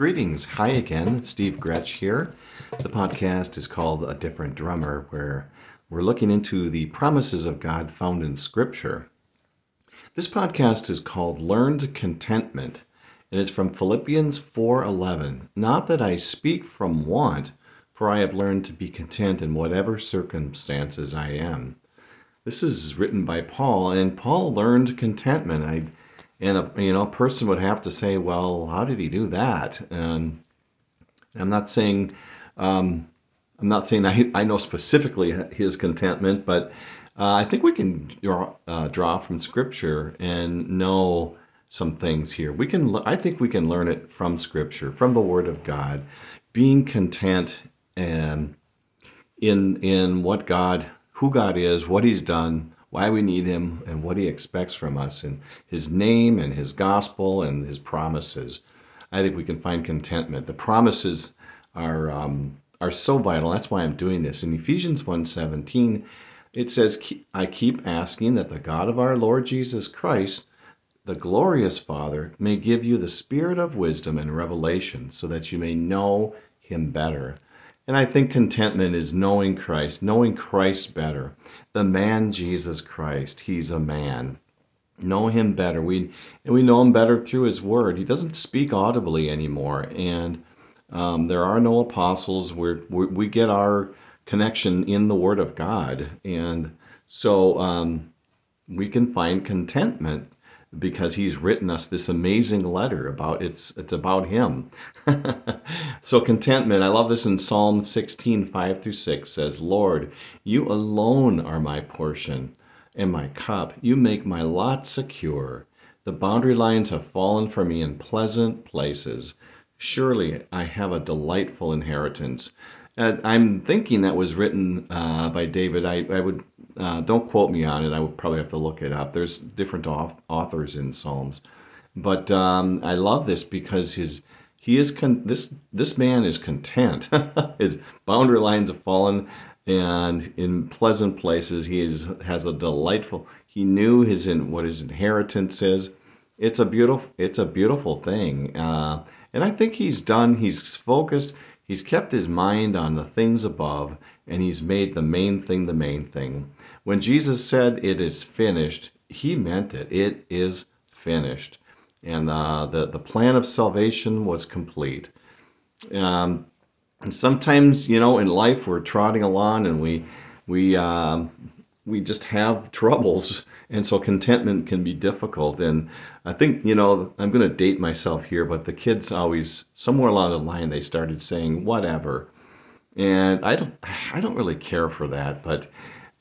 Greetings. Hi again. Steve Gretsch here. The podcast is called A Different Drummer, where we're looking into the promises of God found in Scripture. This podcast is called Learned Contentment, and it's from Philippians 4:11. Not that I speak from want, for I have learned to be content in whatever circumstances I am. This is written by Paul, and Paul learned contentment. I and a you know person would have to say, well, how did he do that? And I'm not saying um, I'm not saying I, I know specifically his contentment, but uh, I think we can draw, uh, draw from Scripture and know some things here. We can I think we can learn it from Scripture, from the Word of God, being content and in in what God, who God is, what He's done why we need him and what he expects from us and his name and his gospel and his promises. I think we can find contentment. The promises are um, are so vital. That's why I'm doing this. In Ephesians 1:17, it says, "I keep asking that the God of our Lord Jesus Christ, the glorious Father, may give you the spirit of wisdom and revelation, so that you may know Him better." And I think contentment is knowing Christ, knowing Christ better. The man Jesus Christ, he's a man. Know him better. We and we know him better through his word. He doesn't speak audibly anymore, and um, there are no apostles. We're, we we get our connection in the Word of God, and so um, we can find contentment because he's written us this amazing letter about it's it's about him. so contentment, I love this in Psalm 16, 5 through 6 says, Lord, you alone are my portion and my cup. You make my lot secure. The boundary lines have fallen for me in pleasant places. Surely I have a delightful inheritance. And I'm thinking that was written uh, by David. I, I would uh, don't quote me on it. I would probably have to look it up. There's different authors in Psalms, but um, I love this because his he is con- this this man is content. his boundary lines have fallen, and in pleasant places he is has a delightful. He knew his in what his inheritance is. It's a beautiful it's a beautiful thing, uh, and I think he's done. He's focused. He's kept his mind on the things above, and he's made the main thing the main thing. When Jesus said, It is finished, he meant it. It is finished. And uh, the, the plan of salvation was complete. Um, and sometimes, you know, in life we're trotting along and we, we, um, we just have troubles. And so contentment can be difficult. And I think, you know, I'm going to date myself here, but the kids always, somewhere along the line, they started saying, whatever. And I don't, I don't really care for that, but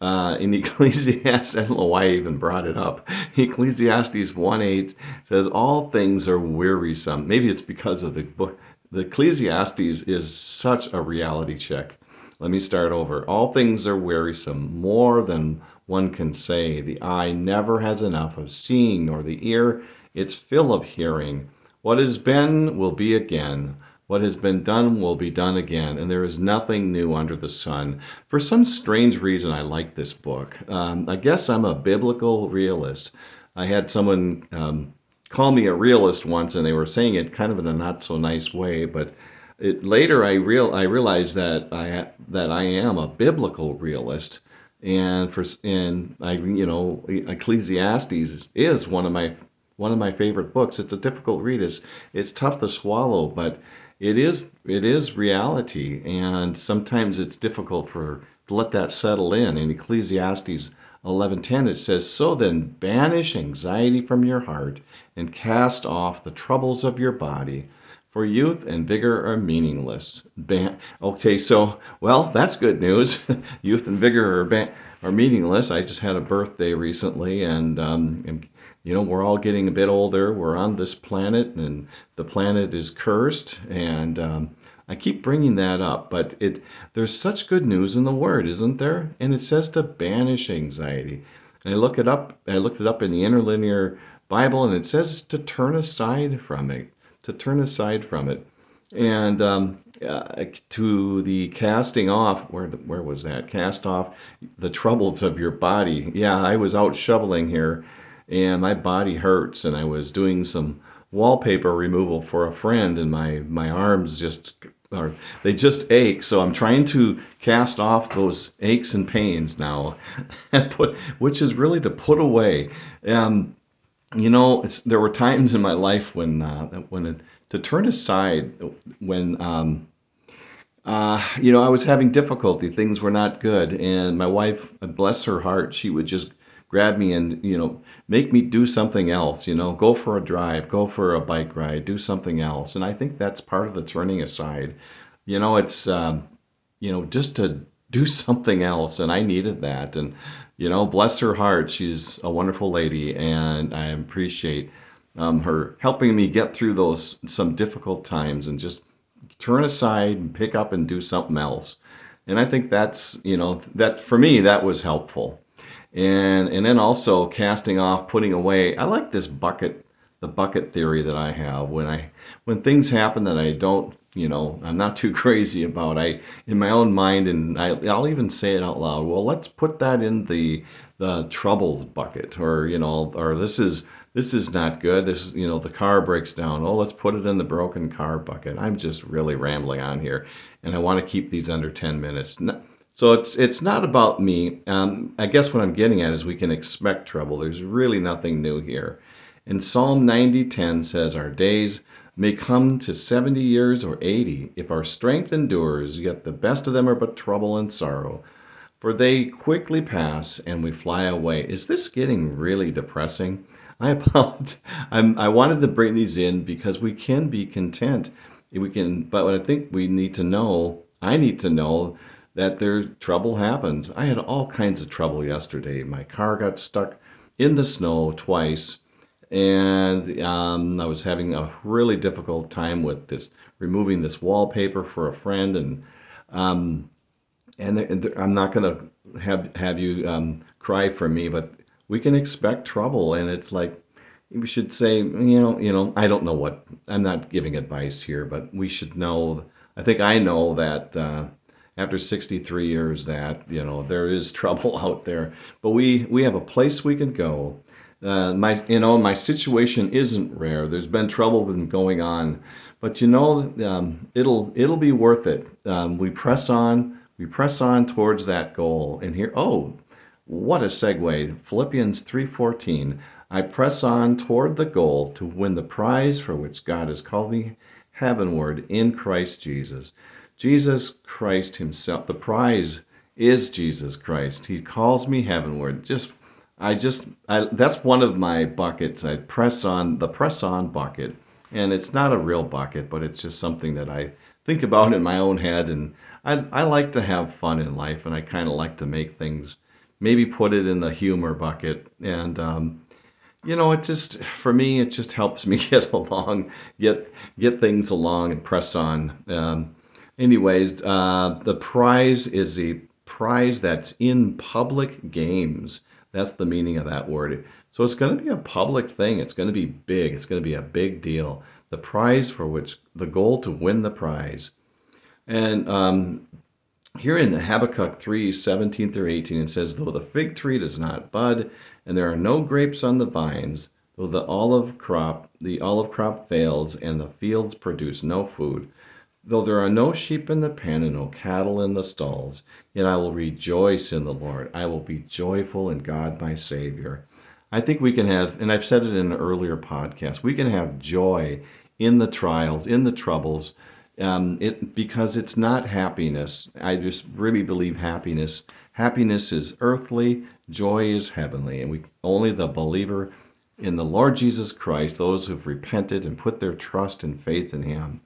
uh, in Ecclesiastes, I don't know why I even brought it up. Ecclesiastes 1 8 says, All things are wearisome. Maybe it's because of the book. The Ecclesiastes is such a reality check. Let me start over. All things are wearisome, more than one can say. The eye never has enough of seeing, nor the ear its fill of hearing. What has been will be again. What has been done will be done again, and there is nothing new under the sun. For some strange reason, I like this book. Um, I guess I'm a biblical realist. I had someone um, call me a realist once, and they were saying it kind of in a not so nice way, but it, later I real I realized that I that I am a biblical realist, and for and I you know Ecclesiastes is, is one of my one of my favorite books. It's a difficult read. It's it's tough to swallow, but it is it is reality, and sometimes it's difficult for to let that settle in. In Ecclesiastes 11:10 it says, "So then banish anxiety from your heart and cast off the troubles of your body." For youth and vigor are meaningless. Ban- okay, so well, that's good news. youth and vigor are ban- are meaningless. I just had a birthday recently, and um, you know, we're all getting a bit older. We're on this planet, and the planet is cursed. And um, I keep bringing that up, but it there's such good news in the Word, isn't there? And it says to banish anxiety. And I look it up. I looked it up in the interlinear Bible, and it says to turn aside from it. To turn aside from it. And um, uh, to the casting off, where where was that? Cast off the troubles of your body. Yeah, I was out shoveling here and my body hurts and I was doing some wallpaper removal for a friend, and my my arms just or they just ache. So I'm trying to cast off those aches and pains now, put which is really to put away. Um, you know, there were times in my life when uh, when it, to turn aside when um, uh, you know I was having difficulty, things were not good, and my wife, bless her heart, she would just grab me and you know make me do something else you know go for a drive go for a bike ride do something else and i think that's part of the turning aside. You know it's um, you know just to do something else and i needed that and you know bless her heart she's a wonderful lady and i appreciate um, her helping me get through those some difficult times and just turn aside and pick up and do something else and i think that's you know that for me that was helpful and and then also casting off, putting away. I like this bucket, the bucket theory that I have when I when things happen that I don't, you know, I'm not too crazy about. I in my own mind, and I, I'll even say it out loud. Well, let's put that in the the troubles bucket, or you know, or this is this is not good. This, you know, the car breaks down. Oh, let's put it in the broken car bucket. I'm just really rambling on here, and I want to keep these under 10 minutes. So it's it's not about me. Um, I guess what I'm getting at is we can expect trouble. There's really nothing new here. And Psalm 90:10 says, "Our days may come to 70 years or 80, if our strength endures. Yet the best of them are but trouble and sorrow, for they quickly pass and we fly away." Is this getting really depressing? I apologize. I'm, I wanted to bring these in because we can be content. We can, but I think we need to know. I need to know that there trouble happens. I had all kinds of trouble yesterday. My car got stuck in the snow twice, and um, I was having a really difficult time with this removing this wallpaper for a friend, and um, and, and I'm not going to have have you um, cry for me, but we can expect trouble, and it's like we should say, you know, you know, I don't know what I'm not giving advice here, but we should know. I think I know that. Uh, after 63 years that you know there is trouble out there but we we have a place we can go uh, my you know my situation isn't rare there's been trouble been going on but you know um, it'll it'll be worth it um, we press on we press on towards that goal and here oh what a segue philippians 3.14 i press on toward the goal to win the prize for which god has called me heavenward in christ jesus Jesus Christ Himself. The prize is Jesus Christ. He calls me heavenward. Just, I just, I, that's one of my buckets. I press on the press on bucket, and it's not a real bucket, but it's just something that I think about in my own head. And I, I like to have fun in life, and I kind of like to make things, maybe put it in the humor bucket, and um, you know, it just for me, it just helps me get along, get get things along, and press on. Um, anyways, uh, the prize is a prize that's in public games. That's the meaning of that word. So it's going to be a public thing. It's going to be big. It's going to be a big deal. The prize for which the goal to win the prize. And um, here in Habakkuk 3 17 through 18, it says, Though the fig tree does not bud, and there are no grapes on the vines, though the olive crop, the olive crop fails, and the fields produce no food, Though there are no sheep in the pen and no cattle in the stalls, yet I will rejoice in the Lord. I will be joyful in God my Savior. I think we can have, and I've said it in an earlier podcast, we can have joy in the trials, in the troubles, um, it, because it's not happiness. I just really believe happiness. Happiness is earthly, joy is heavenly, and we only the believer in the Lord Jesus Christ, those who've repented and put their trust and faith in Him,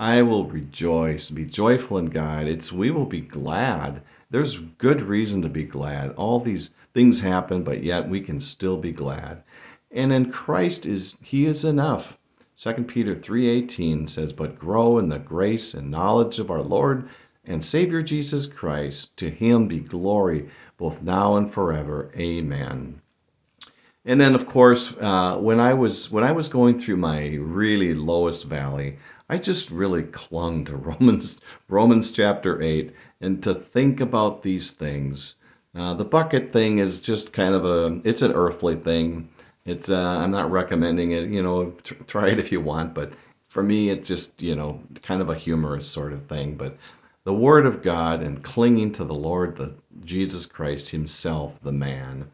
I will rejoice, be joyful in God. It's we will be glad. There's good reason to be glad. All these things happen, but yet we can still be glad. And in Christ is he is enough. 2 Peter 3:18 says, "But grow in the grace and knowledge of our Lord and Savior Jesus Christ. To him be glory both now and forever. Amen." And then, of course, uh, when I was when I was going through my really lowest valley, I just really clung to Romans Romans chapter eight and to think about these things. Uh, the bucket thing is just kind of a it's an earthly thing, It's uh, I'm not recommending it. You know, tr- try it if you want, but for me, it's just you know kind of a humorous sort of thing. But the Word of God and clinging to the Lord, the Jesus Christ Himself, the man.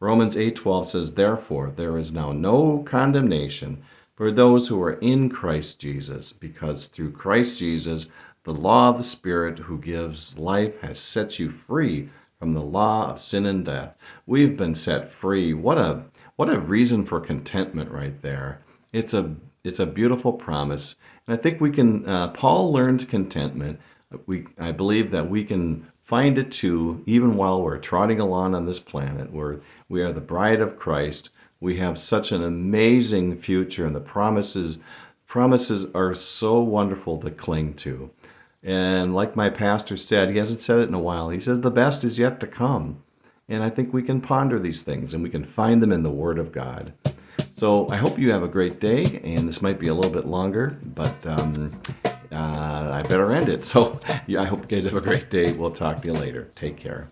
Romans 8:12 says, "Therefore there is now no condemnation for those who are in Christ Jesus, because through Christ Jesus the law of the Spirit who gives life has set you free from the law of sin and death." We've been set free. What a what a reason for contentment right there. It's a it's a beautiful promise, and I think we can. Uh, Paul learned contentment. We I believe that we can find it too, even while we're trotting along on this planet, where we are the bride of Christ. We have such an amazing future, and the promises promises are so wonderful to cling to. And like my pastor said, he hasn't said it in a while. He says the best is yet to come. And I think we can ponder these things and we can find them in the Word of God. So I hope you have a great day, and this might be a little bit longer, but um, uh, I better end it. So yeah, I hope you guys have a great day. We'll talk to you later. Take care.